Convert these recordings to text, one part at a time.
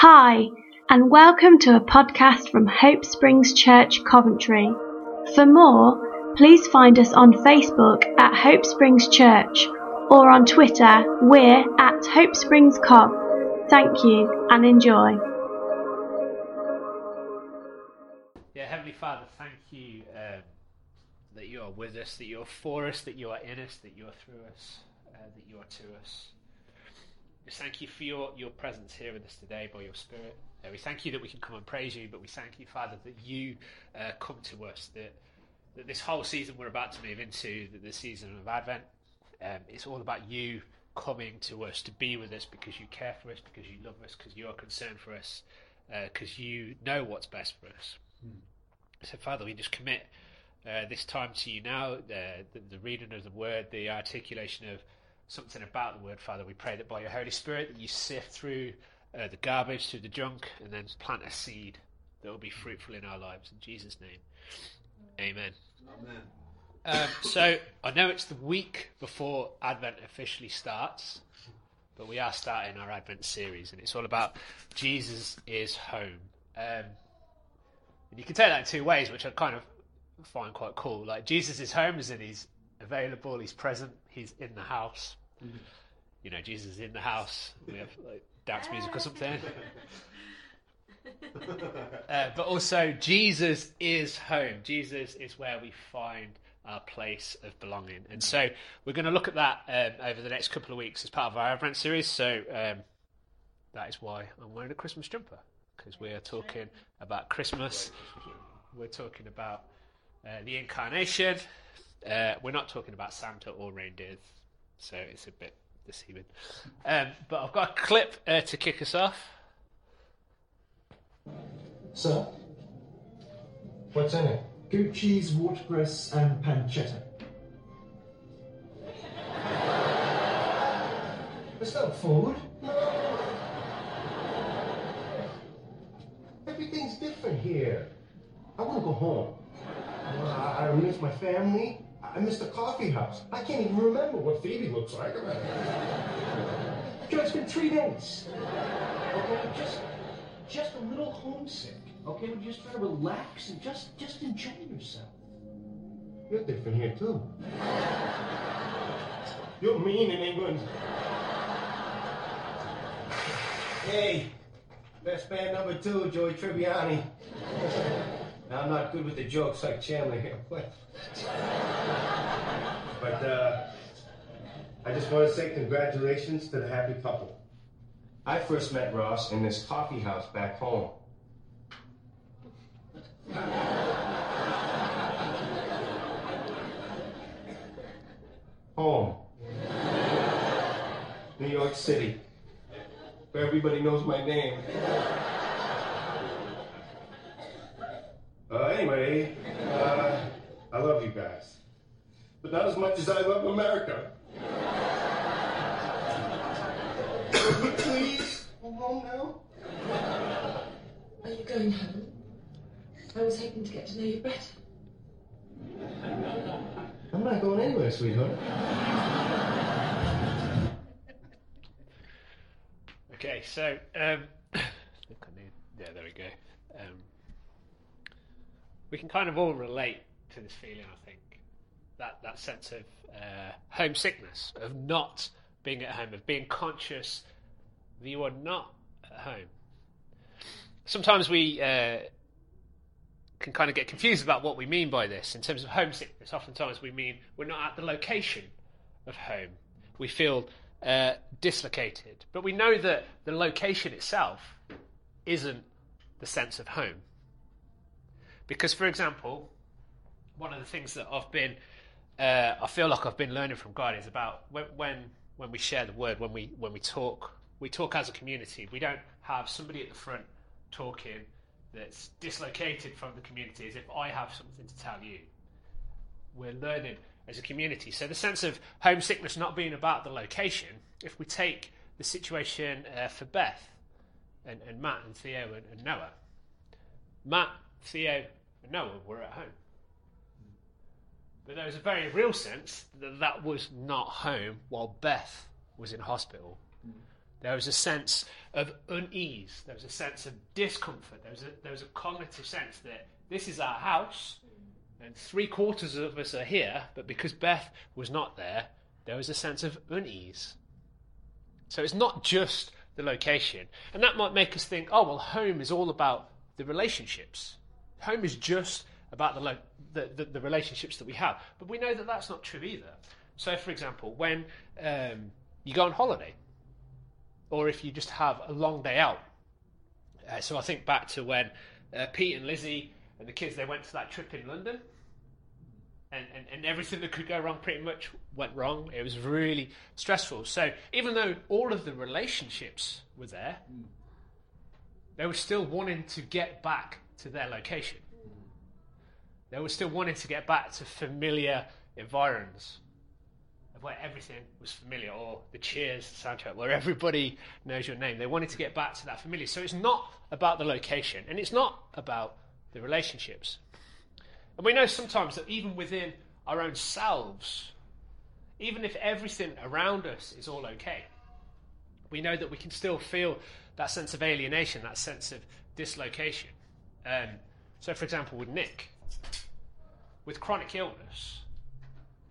Hi, and welcome to a podcast from Hope Springs Church, Coventry. For more, please find us on Facebook at Hope Springs Church or on Twitter, we're at Hope Springs Cov. Thank you and enjoy. Yeah, Heavenly Father, thank you um, that you are with us, that you are for us, that you are in us, that you are through us, uh, that you are to us. We thank you for your, your presence here with us today by your Spirit. Uh, we thank you that we can come and praise you, but we thank you, Father, that you uh, come to us, that, that this whole season we're about to move into, the, the season of Advent, um, it's all about you coming to us to be with us because you care for us, because you love us, because you are concerned for us, because uh, you know what's best for us. Mm. So, Father, we just commit uh, this time to you now, uh, the, the, reading of the word, the articulation of something about the word, Father. We pray that by your Holy Spirit that you sift through uh, the garbage, through the junk, and then plant a seed that will be fruitful in our lives. In Jesus' name, amen. Amen. Um, so I know it's the week before Advent officially starts, but we are starting our Advent series, and it's all about Jesus is home. Um, and you can take that in two ways, which I kind of find quite cool. Like Jesus is home, as in he's available, he's present, he's in the house. Mm-hmm. You know, Jesus is in the house. We have like dance music or something. uh, but also, Jesus is home. Jesus is where we find our place of belonging. And so we're going to look at that um, over the next couple of weeks as part of our Advent series. So um, that is why I'm wearing a Christmas jumper because we are talking about Christmas. We're talking about uh, the incarnation. Uh, we're not talking about Santa or reindeers, so it's a bit deceiving. Um, but I've got a clip uh, to kick us off. Sir, what's in it? goat cheese, watercress, and pancetta. It's not food. Everything's different here. I want to go home. I, I miss my family. I missed the coffee house. I can't even remember what Phoebe looks like. Joe, it's been three days. Okay, just, just a little homesick. Okay, we're just trying to relax and just just enjoy yourself. You're different here too. You're mean in England. Hey, best man number two, Joey Tribbiani. now I'm not good with the jokes like Chandler here, but uh, I just want to say congratulations to the happy couple. I first met Ross in this coffee house back home. Home. New York City. Where everybody knows my name. Uh, anyway, uh, I love you guys. But not as much as I love America. Please, go home now. Are you going home? I was hoping to get to know you better. I'm not going anywhere, sweetheart. Okay, so um, yeah, there we go. Um, we can kind of all relate to this feeling, I think, that that sense of uh, homesickness, of not being at home, of being conscious you are not at home. Sometimes we uh, can kind of get confused about what we mean by this. In terms of homesickness, oftentimes we mean we're not at the location of home. We feel uh, dislocated. But we know that the location itself isn't the sense of home. Because, for example, one of the things that I've been, uh, I feel like I've been learning from God is about when, when, when we share the word, when we, when we talk, we talk as a community. We don't have somebody at the front talking that's dislocated from the community as if I have something to tell you. We're learning as a community. So the sense of homesickness not being about the location, if we take the situation uh, for Beth and, and, Matt and Theo and, and Noah, Matt, Theo, and Noah were at home. But there was a very real sense that that was not home while Beth was in hospital. There was a sense of unease. There was a sense of discomfort. There was a, there was a cognitive sense that this is our house, and three quarters of us are here, but because Beth was not there, there was a sense of unease. So it's not just the location. And that might make us think, oh, well, home is all about the relationships. Home is just about the, lo- the, the, the relationships that we have. But we know that that's not true either. So, for example, when um, you go on holiday, or if you just have a long day out. Uh, so I think back to when uh, Pete and Lizzie and the kids they went to that trip in London, and, and, and everything that could go wrong pretty much went wrong. It was really stressful. So even though all of the relationships were there, they were still wanting to get back to their location. They were still wanting to get back to familiar environs where everything was familiar, or the Cheers soundtrack where everybody knows your name. They wanted to get back to that familiar. So it's not about the location, and it's not about the relationships. And we know sometimes that even within our own selves, even if everything around us is all okay, we know that we can still feel that sense of alienation, that sense of dislocation. Um, so, for example, with Nick, with chronic illness,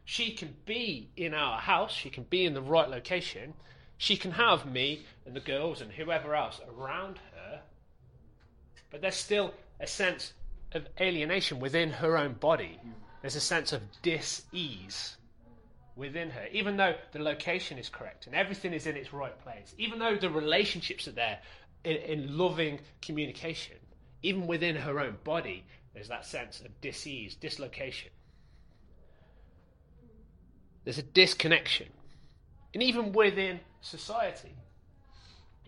she can be in our house, she can be in the right location, she can have me and the girls and whoever else around her, but there's still a sense of alienation within her own body. There's a sense of dis ease within her, even though the location is correct and everything is in its right place, even though the relationships are there in, in loving communication, even within her own body, there's that sense of dis ease, dislocation. There's a disconnection. And even within society,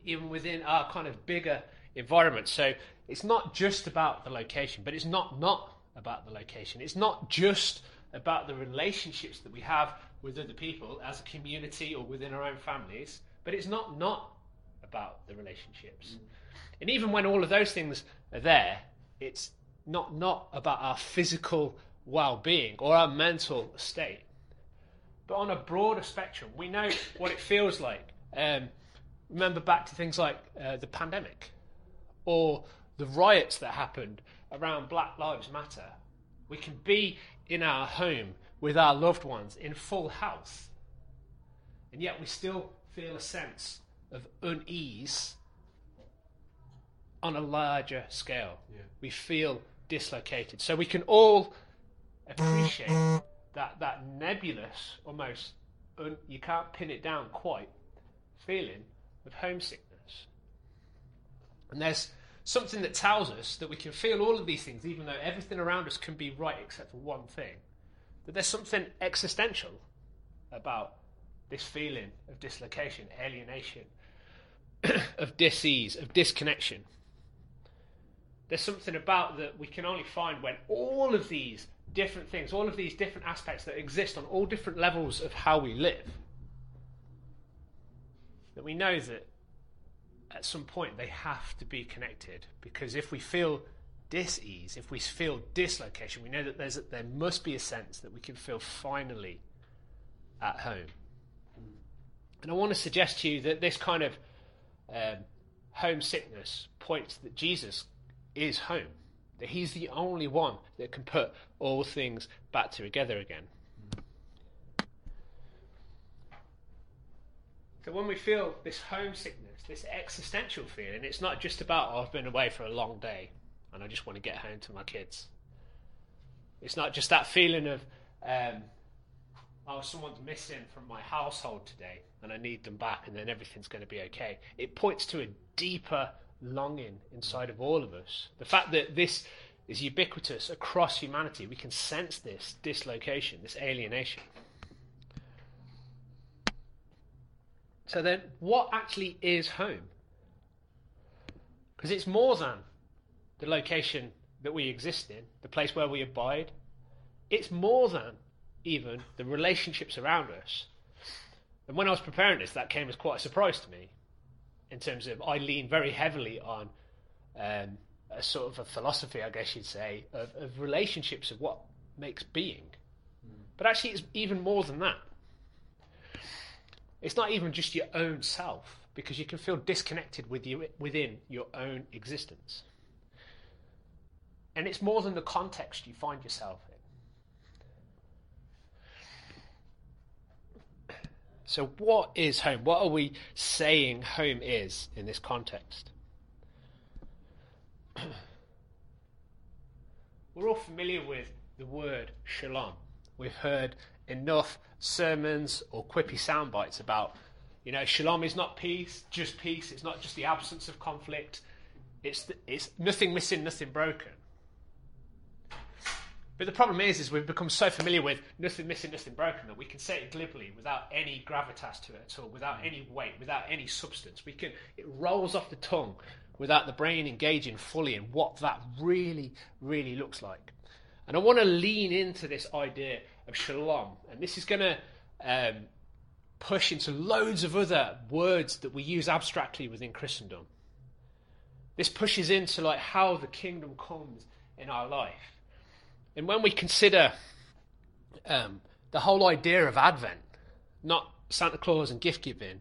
even within our kind of bigger environment. So it's not just about the location, but it's not not about the location. It's not just about the relationships that we have with other people as a community or within our own families, but it's not not about the relationships. Mm. And even when all of those things are there, it's not not about our physical well-being or our mental state. But on a broader spectrum, we know what it feels like. Um, remember back to things like uh, the pandemic or the riots that happened around Black Lives Matter. We can be in our home with our loved ones in full health, and yet we still feel a sense of unease on a larger scale. Yeah. We feel dislocated. So we can all appreciate that, that nebulous, almost, un, you can't pin it down quite, feeling of homesickness. And there's something that tells us that we can feel all of these things, even though everything around us can be right except for one thing. That there's something existential about this feeling of dislocation, alienation, of disease, of disconnection. There's something about that we can only find when all of these different things, all of these different aspects that exist on all different levels of how we live, that we know that at some point they have to be connected because if we feel dis-ease, if we feel dislocation, we know that there's there must be a sense that we can feel finally at home. And I want to suggest to you that this kind of um, homesickness points that Jesus is home, that he's the only one that can put all things back together again. So when we feel this homesickness, this existential feeling, it's not just about, oh, I've been away for a long day and I just want to get home to my kids. It's not just that feeling of, um, oh, someone's missing from my household today and I need them back and then everything's going to be okay. It points to a deeper longing inside of all of us. The fact that this is ubiquitous across humanity, we can sense this dislocation, this alienation. So then, what actually is home? Because it's more than the location that we exist in, the place where we abide. It's more than even the relationships around us. And when I was preparing this, that came as quite a surprise to me. In terms of, I lean very heavily on um, a sort of a philosophy, I guess you'd say, of, of relationships of what makes being. Mm. But actually, it's even more than that. It's not even just your own self, because you can feel disconnected with you, within your own existence. And it's more than the context you find yourself in. So, what is home? What are we saying home is in this context? We're all familiar with the word shalom. We've heard enough sermons or quippy sound bites about, you know, shalom is not peace, just peace. It's not just the absence of conflict. It's, the, it's nothing missing, nothing broken. But the problem is, is we've become so familiar with nothing missing, nothing broken that we can say it glibly without any gravitas to it at all, without any weight, without any substance. We can it rolls off the tongue without the brain engaging fully in what that really, really looks like. And I want to lean into this idea of shalom, and this is going to um, push into loads of other words that we use abstractly within Christendom. This pushes into like how the kingdom comes in our life. And when we consider um, the whole idea of Advent, not Santa Claus and gift giving,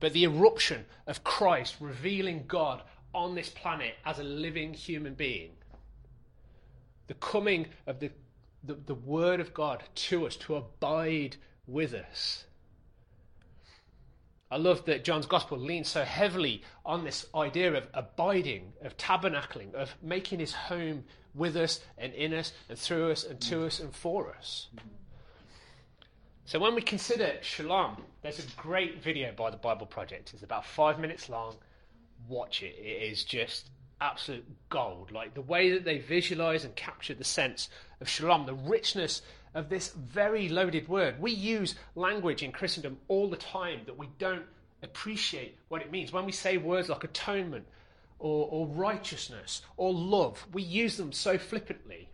but the eruption of Christ revealing God on this planet as a living human being, the coming of the, the, the Word of God to us to abide with us. I love that John's Gospel leans so heavily on this idea of abiding, of tabernacling, of making his home with us and in us and through us and to us and for us. So when we consider shalom, there's a great video by the Bible Project. It's about five minutes long. Watch it. It is just absolute gold. Like the way that they visualize and capture the sense of shalom, the richness of this very loaded word. We use language in Christendom all the time that we don't appreciate what it means. When we say words like atonement or, or righteousness or love. We use them so flippantly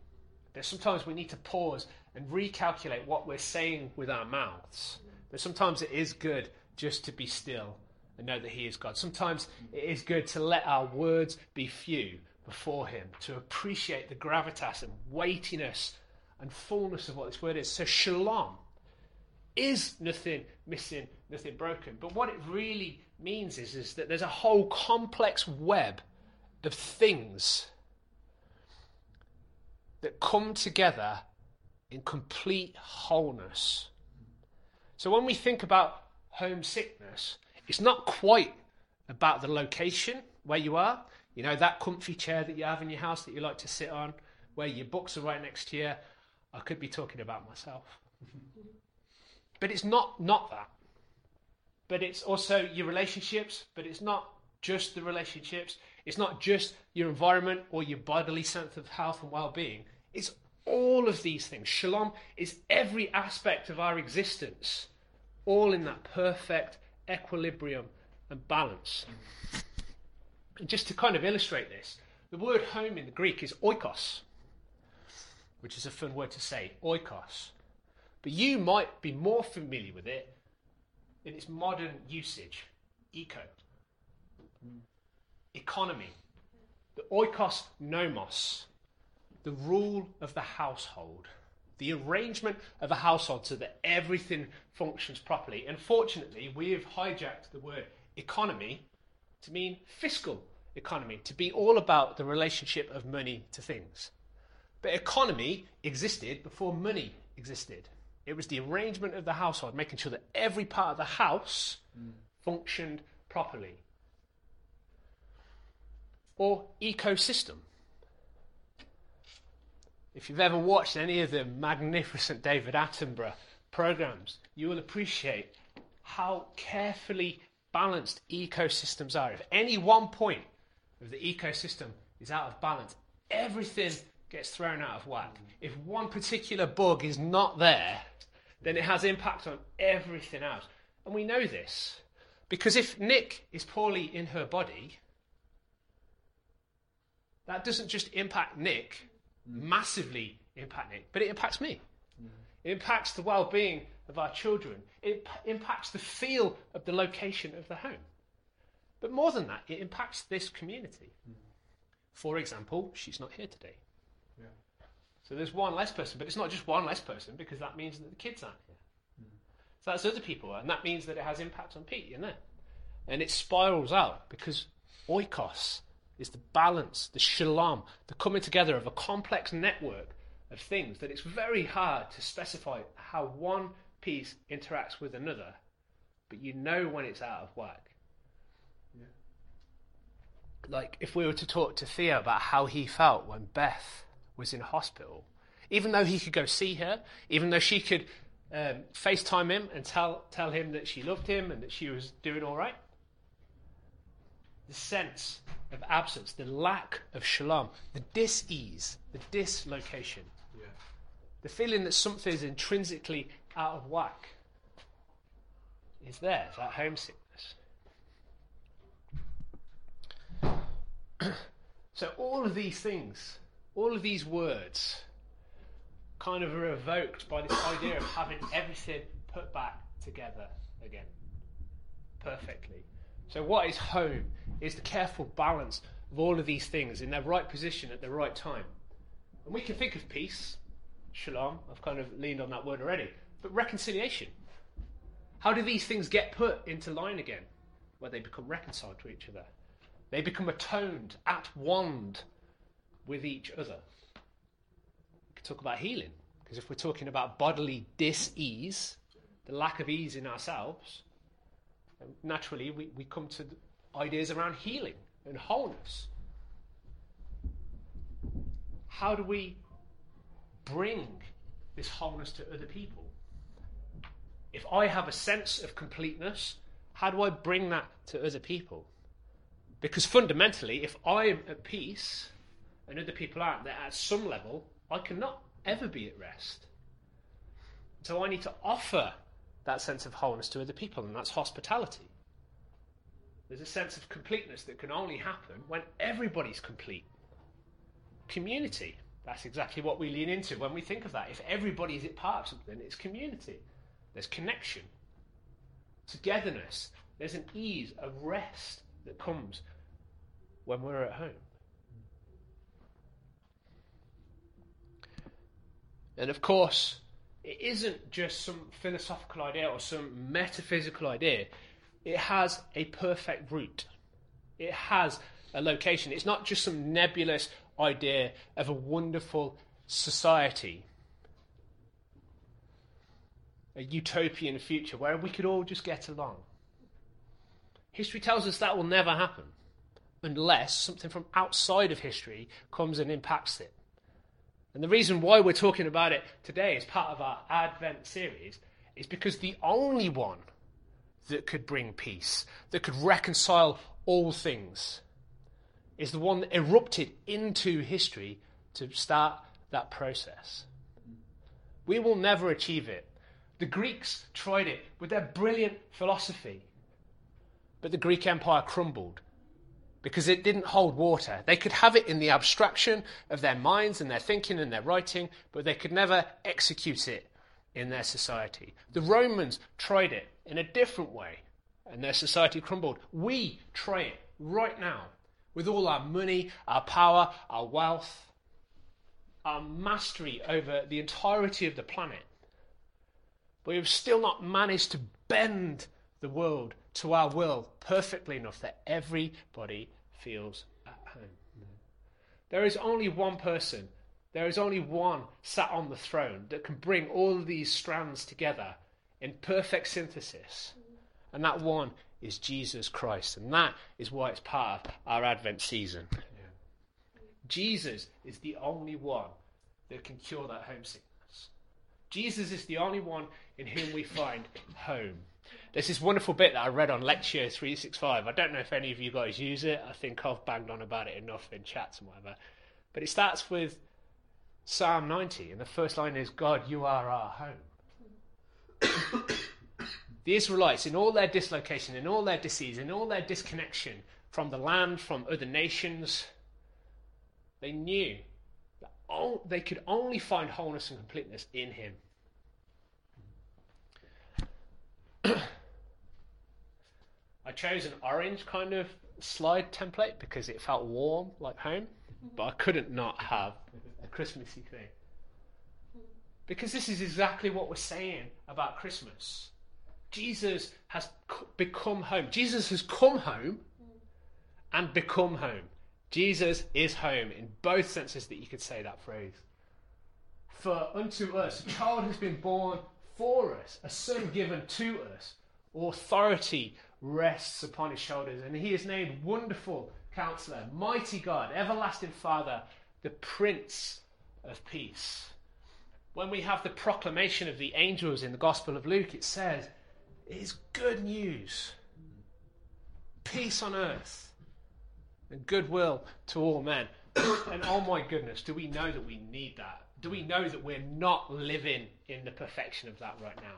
that sometimes we need to pause and recalculate what we're saying with our mouths. That sometimes it is good just to be still and know that He is God. Sometimes it is good to let our words be few before Him, to appreciate the gravitas and weightiness and fullness of what this word is. So, shalom is nothing missing, nothing broken. But what it really means is, is that there's a whole complex web of things that come together in complete wholeness. So when we think about homesickness, it's not quite about the location where you are. You know, that comfy chair that you have in your house that you like to sit on, where your books are right next to you. I could be talking about myself. but it's not not that but it's also your relationships, but it's not just the relationships. It's not just your environment or your bodily sense of health and well being. It's all of these things. Shalom is every aspect of our existence, all in that perfect equilibrium and balance. And just to kind of illustrate this, the word home in the Greek is oikos, which is a fun word to say, oikos. But you might be more familiar with it in its modern usage, eco, hmm. economy, the oikos nomos, the rule of the household, the arrangement of a household so that everything functions properly. Unfortunately, we have hijacked the word economy to mean fiscal economy, to be all about the relationship of money to things. But economy existed before money existed. It was the arrangement of the household, making sure that every part of the house mm. functioned properly. Or ecosystem. If you've ever watched any of the magnificent David Attenborough programs, you will appreciate how carefully balanced ecosystems are. If any one point of the ecosystem is out of balance, everything gets thrown out of whack. If one particular bug is not there, then it has impact on everything else. And we know this because if Nick is poorly in her body, that doesn't just impact Nick, massively impact Nick, but it impacts me. It impacts the well being of our children. It impacts the feel of the location of the home. But more than that, it impacts this community. Mm. For example, she's not here today. So there's one less person, but it's not just one less person because that means that the kids aren't here. Mm. So that's other people, and that means that it has impact on Pete, isn't it? And it spirals out because oikos is the balance, the shalom, the coming together of a complex network of things that it's very hard to specify how one piece interacts with another, but you know when it's out of whack. Like if we were to talk to Theo about how he felt when Beth was in hospital, even though he could go see her, even though she could um, FaceTime him and tell tell him that she loved him and that she was doing all right, the sense of absence, the lack of shalom, the dis-ease, the dislocation, Yeah. the feeling that something is intrinsically out of whack is there, that homesickness. so all of these things, all of these words, kind of are evoked by this idea of having everything put back together again, perfectly. So what is home is the careful balance of all of these things in their right position at the right time. And we can think of peace, shalom, I've kind of leaned on that word already, but reconciliation. How do these things get put into line again? Where they become reconciled to each other. They become atoned, at one with each other. We could talk about healing, because if we're talking about bodily dis-ease, the lack of ease in ourselves, naturally we, we come to ideas around healing and wholeness. How do we bring this wholeness to other people? If I have a sense of completeness, how do I bring that to other people? Because fundamentally, if I am at peace and other people aren't, then at some level, I cannot ever be at rest. So I need to offer that sense of wholeness to other people, and that's hospitality. There's a sense of completeness that can only happen when everybody's complete. Community. That's exactly what we lean into when we think of that. If everybody's at part of something, it's community. There's connection, togetherness. There's an ease, a rest that comes when we're at home. And of course, it isn't just some philosophical idea or some metaphysical idea. It has a perfect root. It has a location. It's not just some nebulous idea of a wonderful society, a utopian future where we could all just get along. History tells us that will never happen unless something from outside of history comes and impacts it. And the reason why we're talking about it today as part of our Advent series is because the only one that could bring peace, that could reconcile all things, is the one that erupted into history to start that process. We will never achieve it. The Greeks tried it with their brilliant philosophy, but the Greek Empire crumbled because it didn't hold water. They could have it in the abstraction of their minds and their thinking and their writing, but they could never execute it in their society. The Romans tried it in a different way, and their society crumbled. We try it right now with all our money, our power, our wealth, our mastery over the entirety of the planet. But we've still not managed to bend the world to our will perfectly enough that everybody feels at home. There is only one person, there is only one sat on the throne that can bring all of these strands together in perfect synthesis. And that one is Jesus Christ. And that is why it's part of our Advent season. Jesus is the only one that can cure that homesickness. Jesus is the only one in whom we find home. There's this wonderful bit that I read on Lectio 365. I don't know if any of you guys use it. I think I've banged on about it enough in chats and whatever. But it starts with Psalm 90, and the first line is God, you are our home. the Israelites, in all their dislocation, in all their disease, in all their disconnection from the land, from other nations, they knew that all, they could only find wholeness and completeness in Him. I chose an orange kind of slide template because it felt warm like home, but I couldn't not have a Christmassy thing. Because this is exactly what we're saying about Christmas. Jesus has become home. Jesus has come home and become home. Jesus is home in both senses that you could say that phrase. For unto us a child has been born for us, a son given to us. Authority rests upon his shoulders, and he is named Wonderful Counselor, Mighty God, Everlasting Father, the Prince of Peace. When we have the proclamation of the angels in the Gospel of Luke, it says, It is good news, peace on earth, and goodwill to all men. and oh my goodness, do we know that we need that? Do we know that we're not living in the perfection of that right now?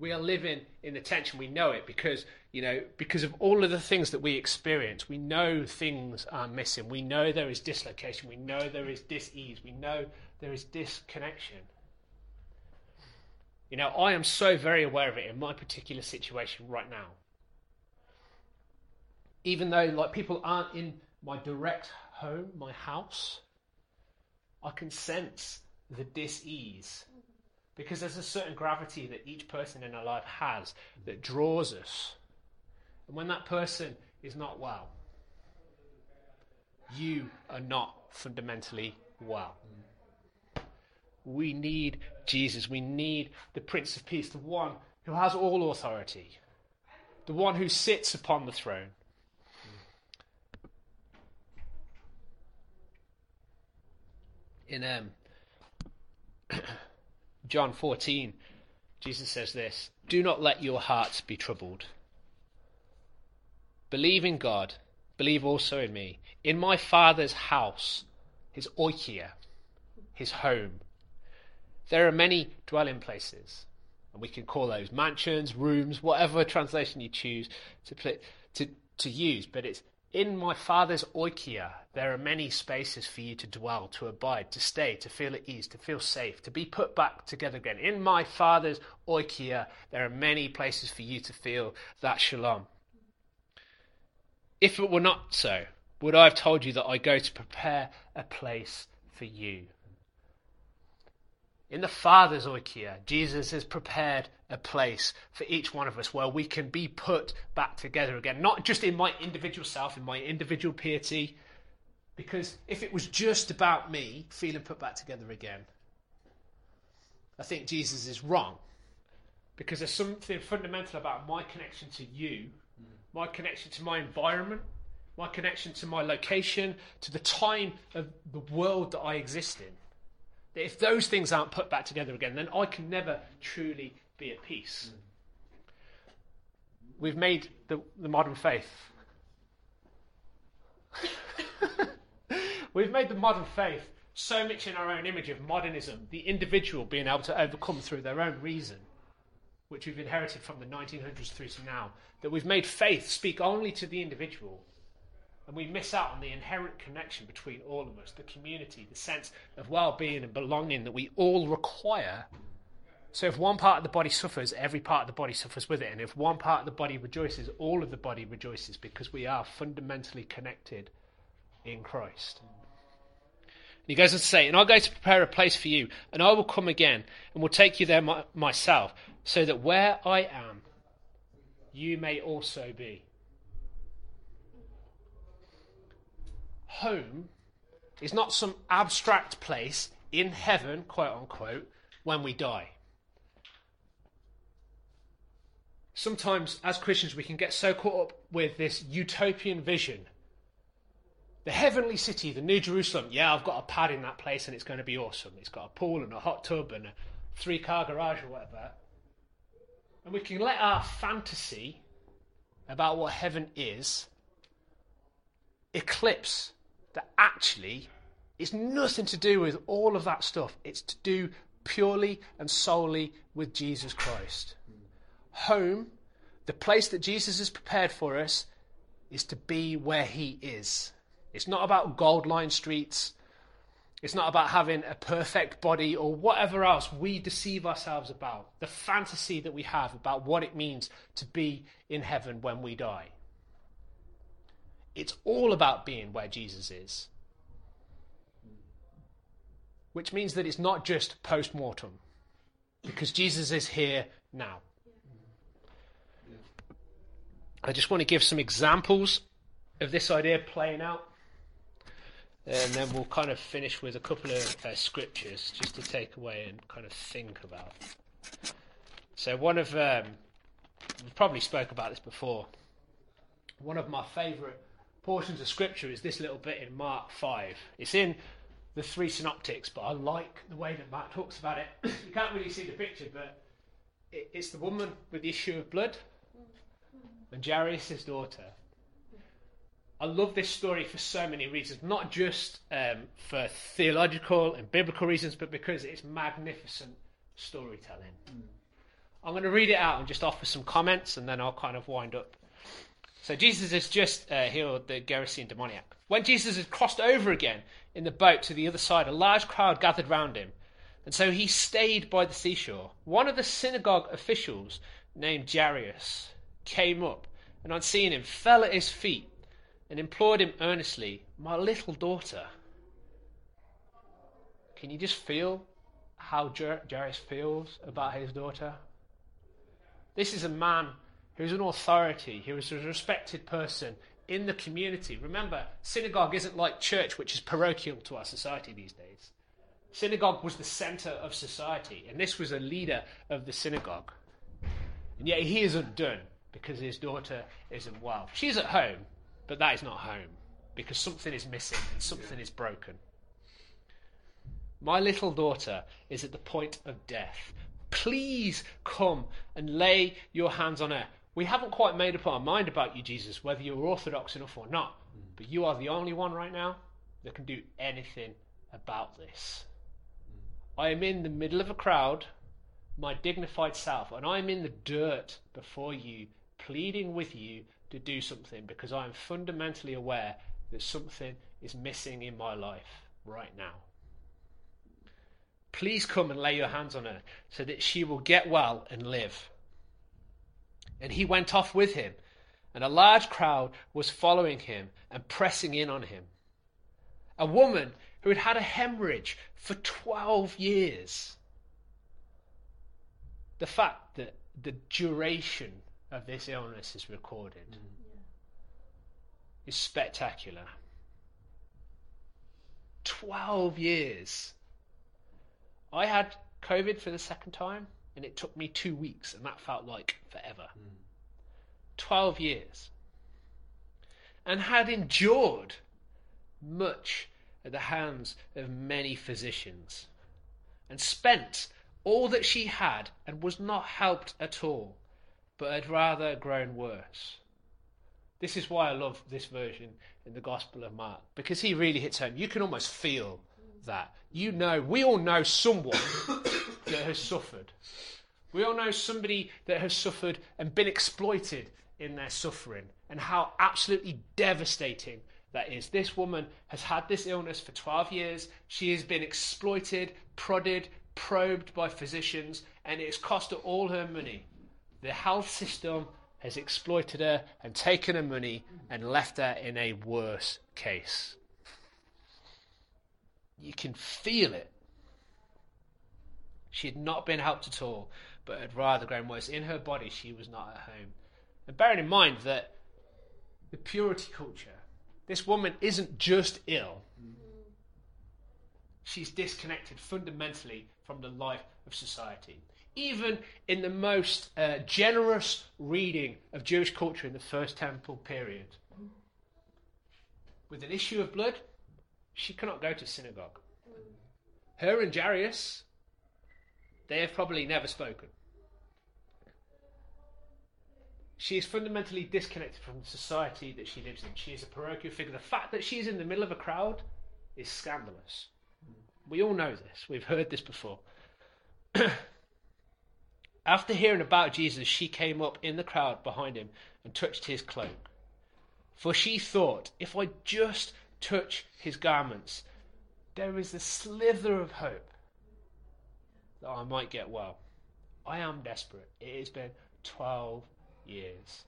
We are living in the tension. We know it because, you know, because of all of the things that we experience. We know things are missing. We know there is dislocation. We know there is dis-ease. We know there is disconnection. You know, I am so very aware of it in my particular situation right now. Even though, like, people aren't in my direct home, my house, I can sense the dis-ease because there's a certain gravity that each person in our life has that draws us. And when that person is not well, you are not fundamentally well. We need Jesus. We need the Prince of Peace, the one who has all authority, the one who sits upon the throne. In um, John 14, Jesus says this Do not let your hearts be troubled. Believe in God, believe also in me. In my Father's house, his oikia, his home, there are many dwelling places. And we can call those mansions, rooms, whatever translation you choose to, to, to use. But it's in my Father's oikia, there are many spaces for you to dwell, to abide, to stay, to feel at ease, to feel safe, to be put back together again. In my Father's oikia, there are many places for you to feel that shalom. If it were not so, would I have told you that I go to prepare a place for you? In the Father's oikia, Jesus has prepared a place for each one of us where we can be put back together again. Not just in my individual self, in my individual piety, because if it was just about me feeling put back together again, I think Jesus is wrong. Because there's something fundamental about my connection to you, my connection to my environment, my connection to my location, to the time of the world that I exist in that if those things aren't put back together again, then I can never truly be at peace. We've made the, the modern faith. We've made the modern faith so much in our own image of modernism, the individual being able to overcome through their own reason, which we've inherited from the 1900s through to now, that we've made faith speak only to the individual and we miss out on the inherent connection between all of us, the community, the sense of well being and belonging that we all require. So, if one part of the body suffers, every part of the body suffers with it. And if one part of the body rejoices, all of the body rejoices because we are fundamentally connected in Christ. And he goes on to say, And I'll go to prepare a place for you, and I will come again, and will take you there my, myself, so that where I am, you may also be. Home is not some abstract place in heaven, quote unquote, when we die. Sometimes, as Christians, we can get so caught up with this utopian vision. The heavenly city, the New Jerusalem, yeah, I've got a pad in that place and it's going to be awesome. It's got a pool and a hot tub and a three car garage or whatever. And we can let our fantasy about what heaven is eclipse that actually it's nothing to do with all of that stuff. It's to do purely and solely with Jesus Christ. Home, the place that Jesus has prepared for us, is to be where He is. It's not about gold line streets. It's not about having a perfect body or whatever else we deceive ourselves about. The fantasy that we have about what it means to be in heaven when we die. It's all about being where Jesus is. Which means that it's not just post mortem. because Jesus is here now. I just want to give some examples of this idea playing out. And then we'll kind of finish with a couple of uh, scriptures just to take away and kind of think about. So, one of, um, we probably spoke about this before. One of my favourite portions of scripture is this little bit in Mark 5. It's in the three synoptics, but I like the way that Mark talks about it. you can't really see the picture, but it, it's the woman with the issue of blood and Jairus' daughter. I love this story for so many reasons, not just um, for theological and biblical reasons, but because it's magnificent storytelling. Mm. I'm going to read it out and just offer some comments, and then I'll kind of wind up. So Jesus has just uh, healed the Gerasene demoniac. When Jesus had crossed over again in the boat to the other side, a large crowd gathered round him, and so he stayed by the seashore. One of the synagogue officials, named Jairus, came up, and on seeing him, fell at his feet and implored him earnestly, My little daughter. Can you just feel how Jairus feels about his daughter? This is a man who's an authority, who is a respected person in the community. Remember, synagogue isn't like church, which is parochial to our society these days. Synagogue was the center of society, and this was a leader of the synagogue. And yet he isn't done because his daughter isn't well. She's at home, but that is not home because something is missing and something is broken. My little daughter is at the point of death. Please come and lay your hands on her. We haven't quite made up our mind about you, Jesus, whether you're orthodox enough or not. Hmm. But you are the only one right now that can do anything about this. Hmm. I am in the middle of a crowd, my dignified self, and I am in the dirt before you, pleading with you to do something because I am fundamentally aware that something is missing in my life right now. Please come and lay your hands on her so that she will get well and live. And he went off with him, and a large crowd was following him and pressing in on him. A woman who had had a hemorrhage for 12 years. The fact that the duration of this illness is recorded mm. is spectacular. 12 years. I had COVID for the second time, and it took me two weeks, and that felt like forever. Mm. 12 years. And had endured much at the hands of many physicians, and spent all that she had, and was not helped at all but had rather grown worse. This is why I love this version in the Gospel of Mark, because he really hits home. You can almost feel that. You know, we all know someone that has suffered. We all know somebody that has suffered and been exploited in their suffering, and how absolutely devastating that is. This woman has had this illness for 12 years. She has been exploited, prodded, probed by physicians, and it has cost her all her money. The health system has exploited her and taken her money and left her in a worse case. You can feel it. She had not been helped at all, but had rather grown worse. In her body, she was not at home. And bearing in mind that the purity culture, this woman isn't just ill, mm-hmm. she's disconnected fundamentally from the life of society even in the most uh, generous reading of Jewish culture in the First Temple period. Mm-hmm. With an issue of blood, she cannot go to synagogue. Mm-hmm. Her and Jairus, they have probably never spoken. She is fundamentally disconnected from the society that she lives in. She is a parochial figure. The fact that she is in the middle of a crowd is scandalous. We all know this. We've heard this before. After hearing about Jesus, she came up in the crowd behind him and touched his cloak. For she thought, if I just touch his garments, there is a slither of hope that I might get well. I am desperate. It has been 12 years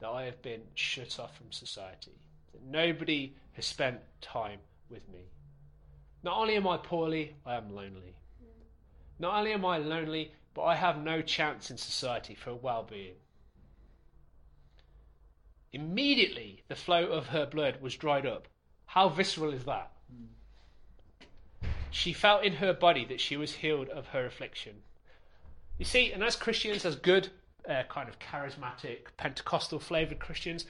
that I have been shut off from society, that nobody has spent time with me. Not only am I poorly, I am lonely. Not only am I lonely, but I have no chance in society for well being. Immediately, the flow of her blood was dried up. How visceral is that? Hmm. She felt in her body that she was healed of her affliction. You see, and as Christians, as good, uh, kind of charismatic, Pentecostal flavored Christians,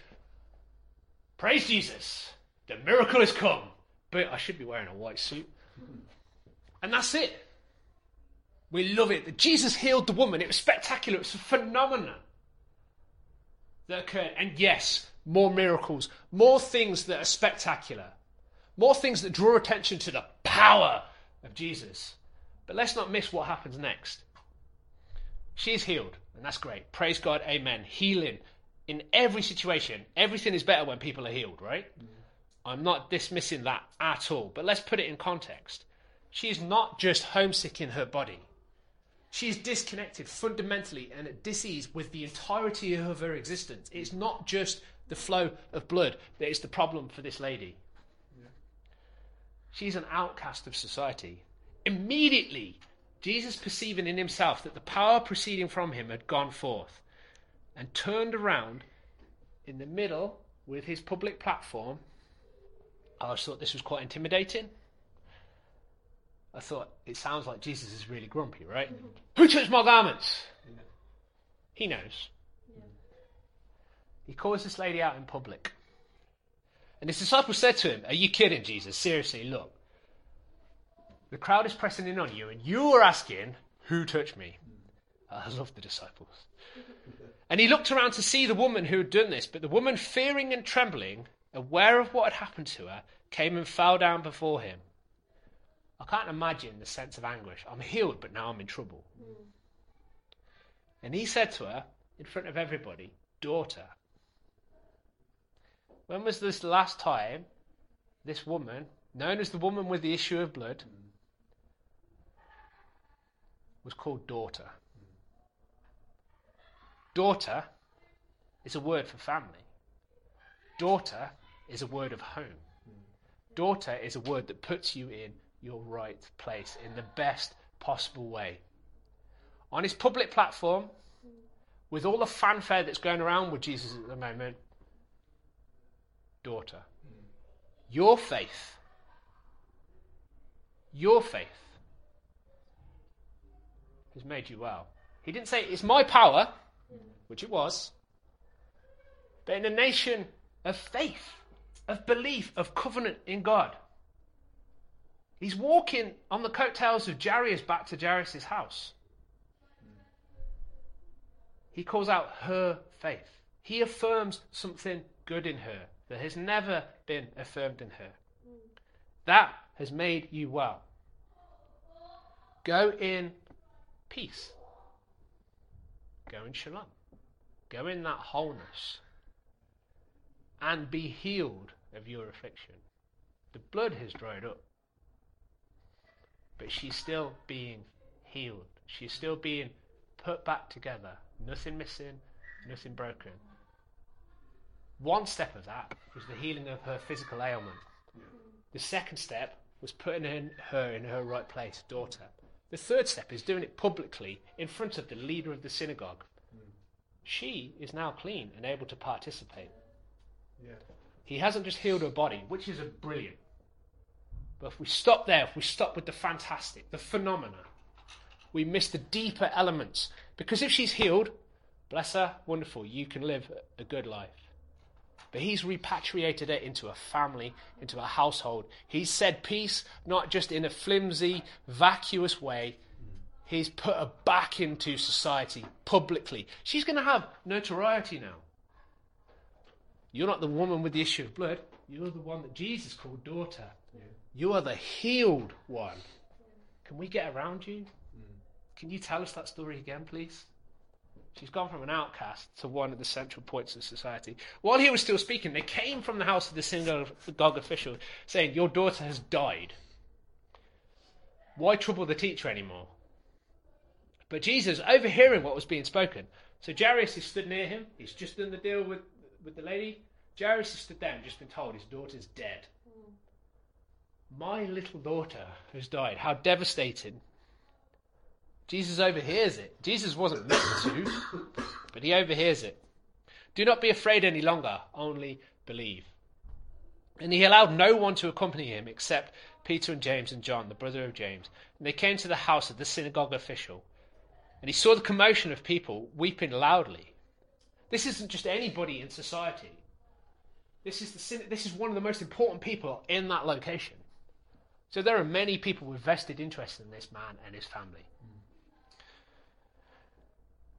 praise Jesus, the miracle has come. But I should be wearing a white suit. And that's it. We love it. That Jesus healed the woman. It was spectacular. It was a phenomenon that occurred. And yes, more miracles, more things that are spectacular, more things that draw attention to the power of Jesus. But let's not miss what happens next. She's healed, and that's great. Praise God, amen. Healing in every situation. Everything is better when people are healed, right? Mm. I'm not dismissing that at all. But let's put it in context. She's not just homesick in her body. She's disconnected fundamentally and at disease with the entirety of her existence. It's not just the flow of blood that is the problem for this lady. She's an outcast of society. Immediately, Jesus, perceiving in himself that the power proceeding from him had gone forth, and turned around in the middle with his public platform. I thought this was quite intimidating. I thought it sounds like Jesus is really grumpy, right? Who touched my garments? He knows. He calls this lady out in public. And his disciples said to him, Are you kidding, Jesus? Seriously, look. The crowd is pressing in on you, and you are asking, Who touched me? I love the disciples. And he looked around to see the woman who had done this, but the woman, fearing and trembling, aware of what had happened to her, came and fell down before him. I can't imagine the sense of anguish. I'm healed, but now I'm in trouble. Hmm. And he said to her, in front of everybody, Daughter, when was this last time this woman, known as the woman with the issue of blood, was called daughter? Daughter is a word for family. Daughter is a word of home. Daughter is a word that puts you in your right place in the best possible way. On his public platform, with all the fanfare that's going around with Jesus at the moment, daughter, your faith, your faith has made you well. He didn't say it's my power, which it was, but in a nation of faith, of belief, of covenant in God. He's walking on the coattails of Jairus back to Jairus' house. He calls out her faith. He affirms something good in her that has never been affirmed in her. Mm. That has made you well. Go in peace. Go in shalom. Go in that wholeness. And be healed of your affliction. The blood has dried up. But she's still being healed. She's still being put back together. Nothing missing, nothing broken. One step of that was the healing of her physical ailment. The second step was putting in her in her right place, daughter. The third step is doing it publicly in front of the leader of the synagogue. She is now clean and able to participate. Yeah. He hasn't just healed her body, which is a brilliant. But if we stop there, if we stop with the fantastic, the phenomena, we miss the deeper elements. Because if she's healed, bless her, wonderful, you can live a good life. But he's repatriated it into a family, into a household. He's said peace, not just in a flimsy, vacuous way. He's put her back into society publicly. She's going to have notoriety now. You're not the woman with the issue of blood. You're the one that Jesus called daughter. You are the healed one. Can we get around you? Can you tell us that story again, please? She's gone from an outcast to one of the central points of society. While he was still speaking, they came from the house of the synagogue official saying, Your daughter has died. Why trouble the teacher anymore? But Jesus, overhearing what was being spoken, so Jairus is stood near him. He's just done the deal with, with the lady. Jairus has stood there and just been told his daughter's dead. Hmm. My little daughter has died. How devastating. Jesus overhears it. Jesus wasn't meant to, but he overhears it. Do not be afraid any longer, only believe. And he allowed no one to accompany him except Peter and James and John, the brother of James. And they came to the house of the synagogue official. And he saw the commotion of people weeping loudly. This isn't just anybody in society. This is, the, this is one of the most important people in that location. So there are many people with vested interest in this man and his family.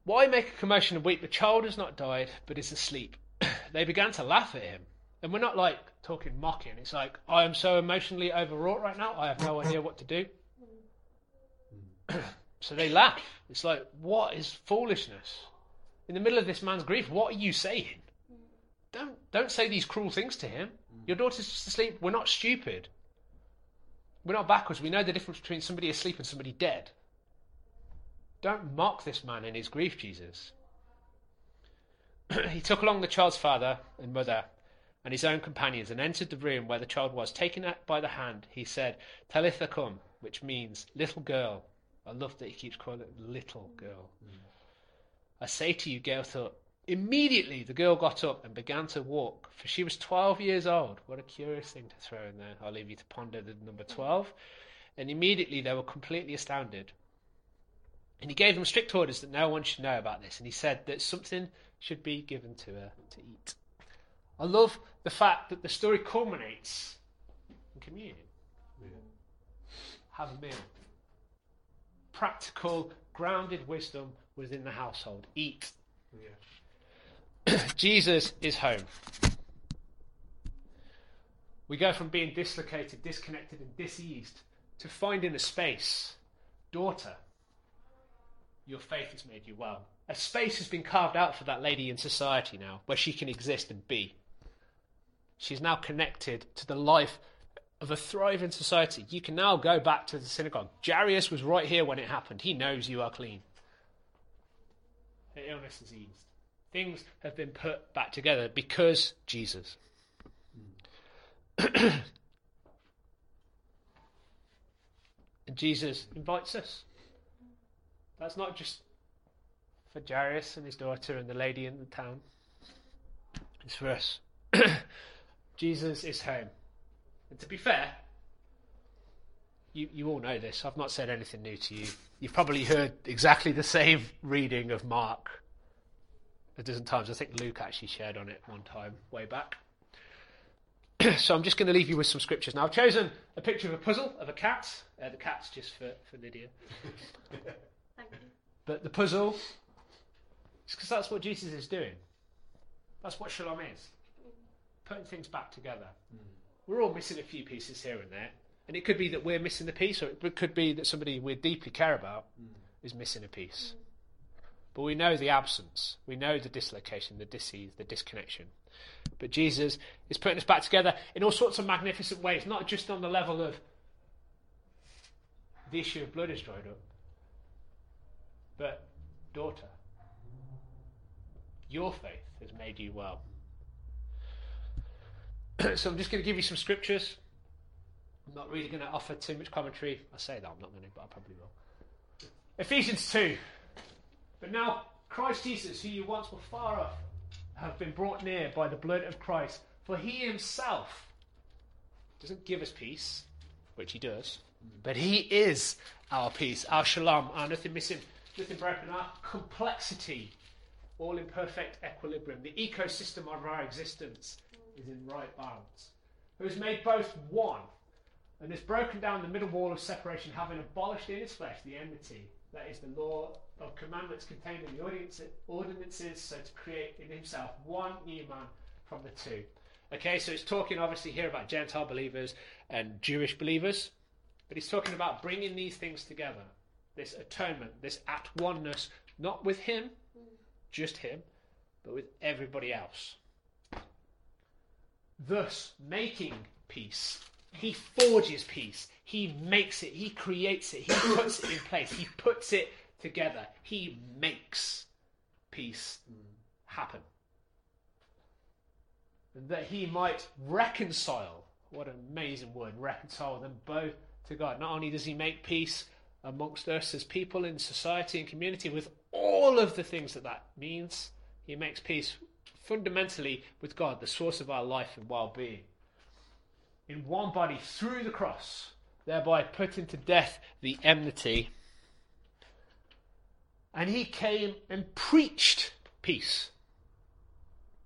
Why make a commotion and weep? The child has not died, but is asleep. they began to laugh at him. And we're not like talking mocking. It's like, I am so emotionally overwrought right now, I have no idea what to do. so they laugh. It's like, what is foolishness? In the middle of this man's grief, what are you saying? Don't, don't say these cruel things to him. Your daughter's just asleep. We're not stupid. We're not backwards. We know the difference between somebody asleep and somebody dead. Don't mock this man in his grief, Jesus. he took along the child's father and mother and his own companions and entered the room where the child was. Taking it by the hand, he said, Talitha cum, which means little girl. I love that he keeps calling it little girl. Mm. I say to you, get up. Immediately the girl got up and began to walk, for she was 12 years old. What a curious thing to throw in there. I'll leave you to ponder the number 12. And immediately they were completely astounded. And he gave them strict orders that no one should know about this. And he said that something should be given to her to eat. I love the fact that the story culminates in communion. Yeah. Have a meal. Practical, grounded wisdom within the household. Eat. Yeah. Jesus is home. We go from being dislocated, disconnected, and diseased to finding a space. Daughter, your faith has made you well. A space has been carved out for that lady in society now where she can exist and be. She's now connected to the life of a thriving society. You can now go back to the synagogue. Jairus was right here when it happened. He knows you are clean. Her illness is eased. Things have been put back together because Jesus. Jesus invites us. That's not just for Jairus and his daughter and the lady in the town. It's for us. Jesus is home. And to be fair, you, you all know this. I've not said anything new to you. You've probably heard exactly the same reading of Mark a dozen times. I think Luke actually shared on it one time way back. so I'm just going to leave you with some scriptures. Now I've chosen a picture of a puzzle of a cat. Uh, the cat's just for, for Lydia. But the puzzle, it's because that's what Jesus is doing. That's what shalom is. Putting things back together. Mm. We're all missing a few pieces here and there. And it could be that we're missing the piece, or it could be that somebody we deeply care about mm. is missing a piece. Mm. But we know the absence. We know the dislocation, the disease, the disconnection. But Jesus is putting us back together in all sorts of magnificent ways, not just on the level of the issue of blood is dried up, but, daughter, your faith has made you well. so I'm just going to give you some scriptures. I'm not really going to offer too much commentary. I say that I'm not going to, but I probably will. Ephesians 2. But now Christ Jesus, who you once were far off, have been brought near by the blood of Christ. For he himself doesn't give us peace, which he does, but he is our peace, our shalom, our nothing missing, nothing broken, our complexity, all in perfect equilibrium. The ecosystem of our existence is in right balance. Who has made both one and has broken down the middle wall of separation, having abolished in his flesh the enmity, that is the law of commandments contained in the ordinances, so to create in himself one new man from the two. Okay, so it's talking obviously here about Gentile believers and Jewish believers, but he's talking about bringing these things together this atonement, this at oneness, not with him, just him, but with everybody else. Thus, making peace. He forges peace. He makes it. He creates it. He puts it in place. He puts it together. He makes peace happen. That he might reconcile, what an amazing word, reconcile them both to God. Not only does he make peace, amongst us as people in society and community with all of the things that that means. He makes peace fundamentally with God, the source of our life and well being. In one body through the cross, thereby putting to death the enmity. And he came and preached peace.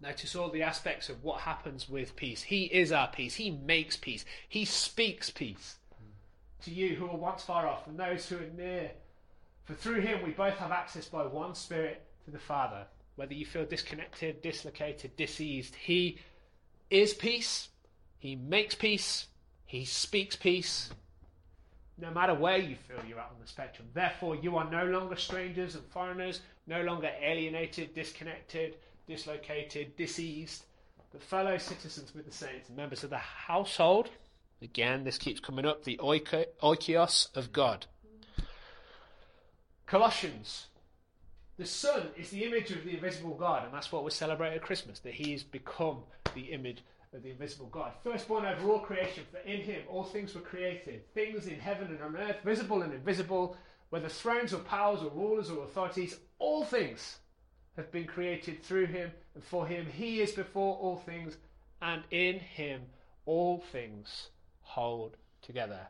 Notice all the aspects of what happens with peace. He is our peace. He makes peace. He speaks peace to you who are once far off and those who are near. For through him we both have access by one Spirit to the Father. Whether you feel disconnected, dislocated, diseased, He is peace. He makes peace. He speaks peace. No matter where you feel you're at on the spectrum. Therefore, you are no longer strangers and foreigners, no longer alienated, disconnected, dislocated, diseased, but fellow citizens with the saints members of the household. Again, this keeps coming up the oikos of God. Colossians. The Son is the image of the invisible God, and that's what we celebrate at Christmas, that He has become the image of the invisible God. Firstborn over all creation, for in Him all things were created, things in heaven and on earth, visible and invisible, whether thrones or powers or rulers or authorities, all things have been created through Him and for Him. He is before all things, and in Him all things hold together.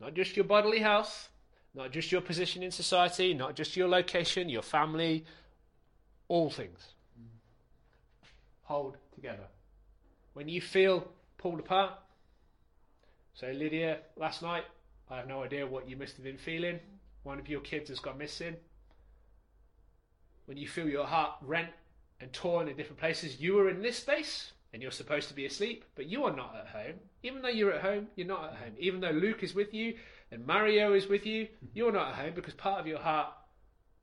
Not just your bodily health, not just your position in society, not just your location, your family, all things hold together. When you feel pulled apart, so Lydia, last night, I have no idea what you must have been feeling. One of your kids has gone missing. When you feel your heart rent and torn in different places, you are in this space and you're supposed to be asleep, but you are not at home. Even though you're at home, you're not at home. Even though Luke is with you and Mario is with you, mm-hmm. you're not at home because part of your heart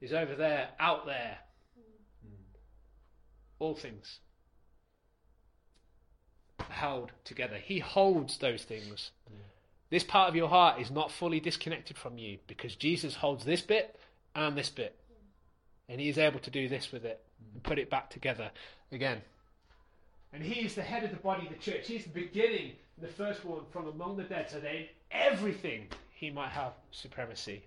is over there, out there. Mm. All things held together. He holds those things. Mm. This part of your heart is not fully disconnected from you because Jesus holds this bit and this bit. Mm. And he is able to do this with it and put it back together again. And he is the head of the body of the church. He's the beginning, the first one from among the dead, so that in everything he might have supremacy.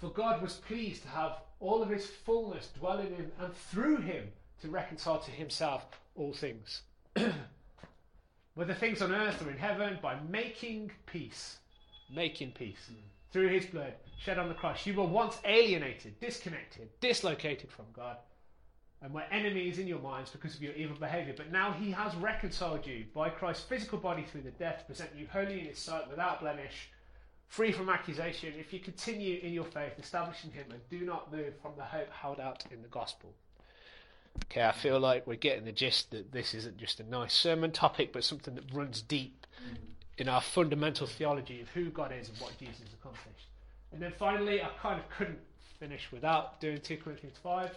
For God was pleased to have all of his fullness dwell in him, and through him to reconcile to himself all things. Whether things on earth or in heaven, by making peace. Making peace. Mm. Through his blood shed on the cross. You were once alienated, disconnected, dislocated from God, and were enemies in your minds because of your evil behavior. But now he has reconciled you by Christ's physical body through the death present you holy in his sight, without blemish, free from accusation, if you continue in your faith, establishing him, and do not move from the hope held out in the gospel. Okay, I feel like we're getting the gist that this isn't just a nice sermon topic, but something that runs deep in our fundamental theology of who God is and what Jesus accomplished. And then finally, I kind of couldn't finish without doing 2 Corinthians 5.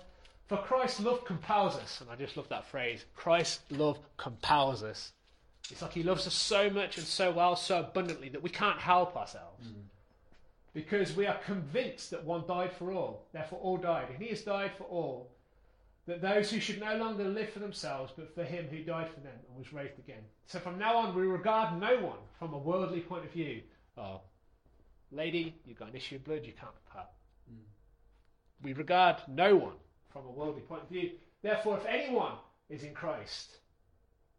For Christ's love compels us, and I just love that phrase Christ's love compels us. It's like he loves us so much and so well, so abundantly, that we can't help ourselves. Mm. Because we are convinced that one died for all, therefore all died, and he has died for all. That those who should no longer live for themselves, but for him who died for them and was raised again. So from now on, we regard no one from a worldly point of view. Oh, lady, you've got an issue of blood, you can't part. Mm. We regard no one from a worldly point of view. Therefore, if anyone is in Christ,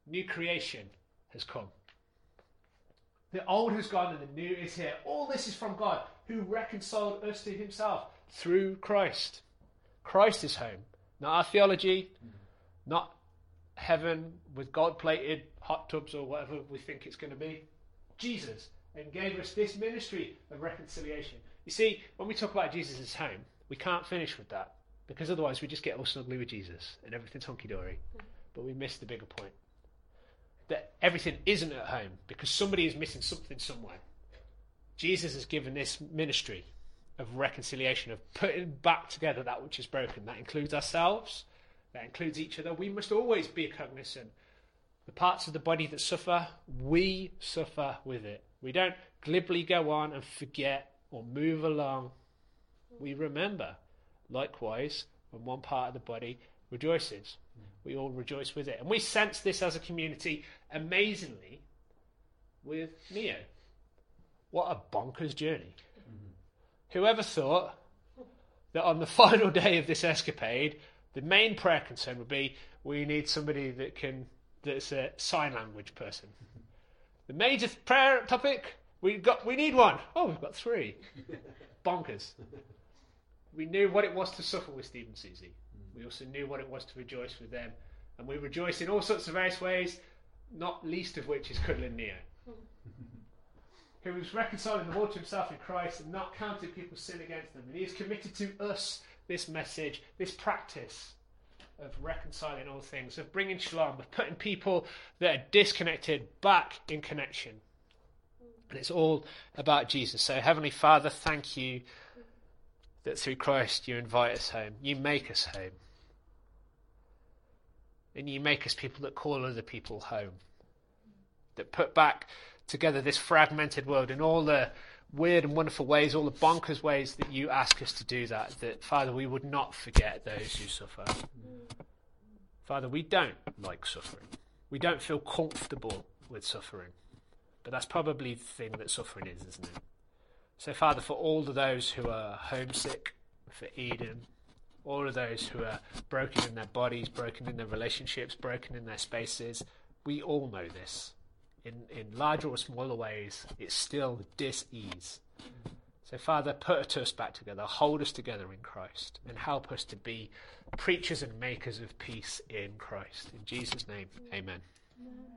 new creation has come. The old has gone and the new is here. All this is from God, who reconciled us to himself through Christ. Christ is home. Not our theology, mm. not heaven with gold plated hot tubs or whatever we think it's going to be. Jesus and gave us this ministry of reconciliation. You see, when we talk about Jesus' home, we can't finish with that because otherwise we just get all snuggly with Jesus and everything's hunky dory. But we miss the bigger point that everything isn't at home because somebody is missing something somewhere. Jesus has given this ministry of reconciliation, of putting back together that which is broken. That includes ourselves, that includes each other. We must always be cognizant. The parts of the body that suffer, we suffer with it. We don't glibly go on and forget or move along. We remember. Likewise, when one part of the body rejoices, we all rejoice with it. And we sense this as a community amazingly with Neo. What a bonkers journey. Whoever thought that on the final day of this escapade, the main prayer concern would be we need somebody that can that's a sign language person. The major prayer topic we got we need one. Oh, we've got three. Bonkers. We knew what it was to suffer with Steve and Susie. We also knew what it was to rejoice with them, and we rejoice in all sorts of various ways. Not least of which is cuddling Neo who was reconciling the world to himself in Christ and not counting people's sin against them. And he is committed to us this message, this practice of reconciling all things, of bringing shalom, of putting people that are disconnected back in connection. And it's all about Jesus. So, Heavenly Father, thank you that through Christ you invite us home. You make us home. And you make us people that call other people home. That put back together this fragmented world and all the weird and wonderful ways, all the bonkers ways that you ask us to do that, that, Father, we would not forget those who suffer. Father, we don't like suffering. We don't feel comfortable with suffering. But that's probably the thing that suffering is, isn't it? So, Father, for all of those who are homesick for Eden, all of those who are broken in their bodies, broken in their relationships, broken in their spaces, we all know this in, in larger or smaller ways, it's still dis-ease. So, Father, put us back together, hold us together in Christ, and help us to be preachers and makers of peace in Christ. In Jesus' name, amen. amen.